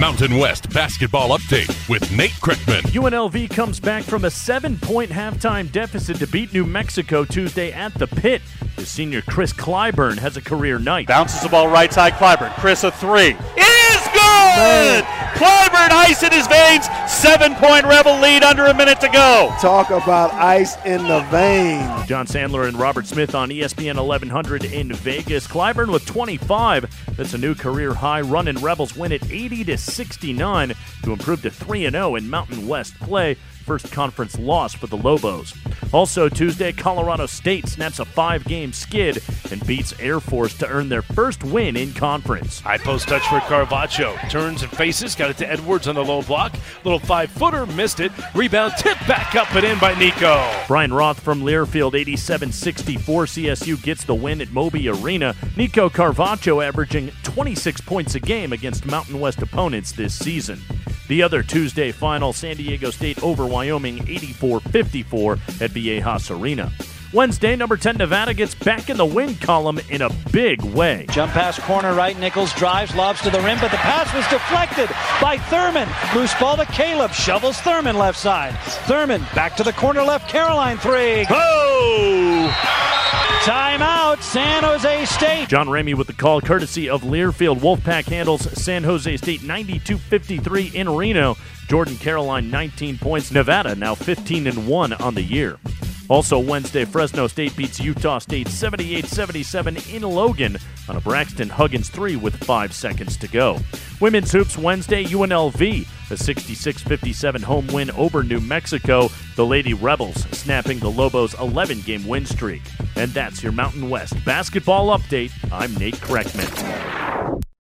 Mountain West basketball update with Nate Kreckman. UNLV comes back from a seven point halftime deficit to beat New Mexico Tuesday at the pit. The senior Kris Clyburn has a career night. Bounces the ball right side, Clyburn. Kris a three. It is good! Clyburn ice in his veins. Seven point Rebel lead under a minute to go. Talk about ice in the veins. John Sandler and Robert Smith on ESPN 1100 in Vegas. Clyburn with 25. That's a new career high. run, Running Rebels win at 80 to 69 to improve to 3 0 in Mountain West play. First conference loss for the Lobos. Also Tuesday, Colorado State snaps a five-game skid and beats Air Force to earn their first win in conference. High post touch for Carvacho. Turns and faces. Got it to Edwards on the low block. Little five footer. Missed it. Rebound tip back up and in by Nico. Brian Roth from Learfield, 87-64. CSU gets the win at Moby Arena. Nico Carvacho averaging 26 points a game against Mountain West opponents this season. The other Tuesday final, San Diego State over Wyoming 84-54 at Viejas Arena. Wednesday, number 10 Nevada gets back in the win column in a big way. Jump pass corner right. Nichols drives, lobs to the rim, but the pass was deflected by Thurman. Loose ball to Caleb. Shovels Thurman left side. Thurman back to the corner left. Caroline three. Oh! Timeout. San Jose State. John Ramey with the call, courtesy of Learfield. Wolfpack handles San Jose State 92 53 in Reno. Jordan Caroline 19 points. Nevada now 15 and 1 on the year. Also Wednesday, Fresno State beats Utah State 78 77 in Logan on a Braxton Huggins 3 with 5 seconds to go. Women's Hoops Wednesday, UNLV, a 66 57 home win over New Mexico. The Lady Rebels snapping the Lobos' 11 game win streak. And that's your Mountain West basketball update. I'm Nate Kreckman.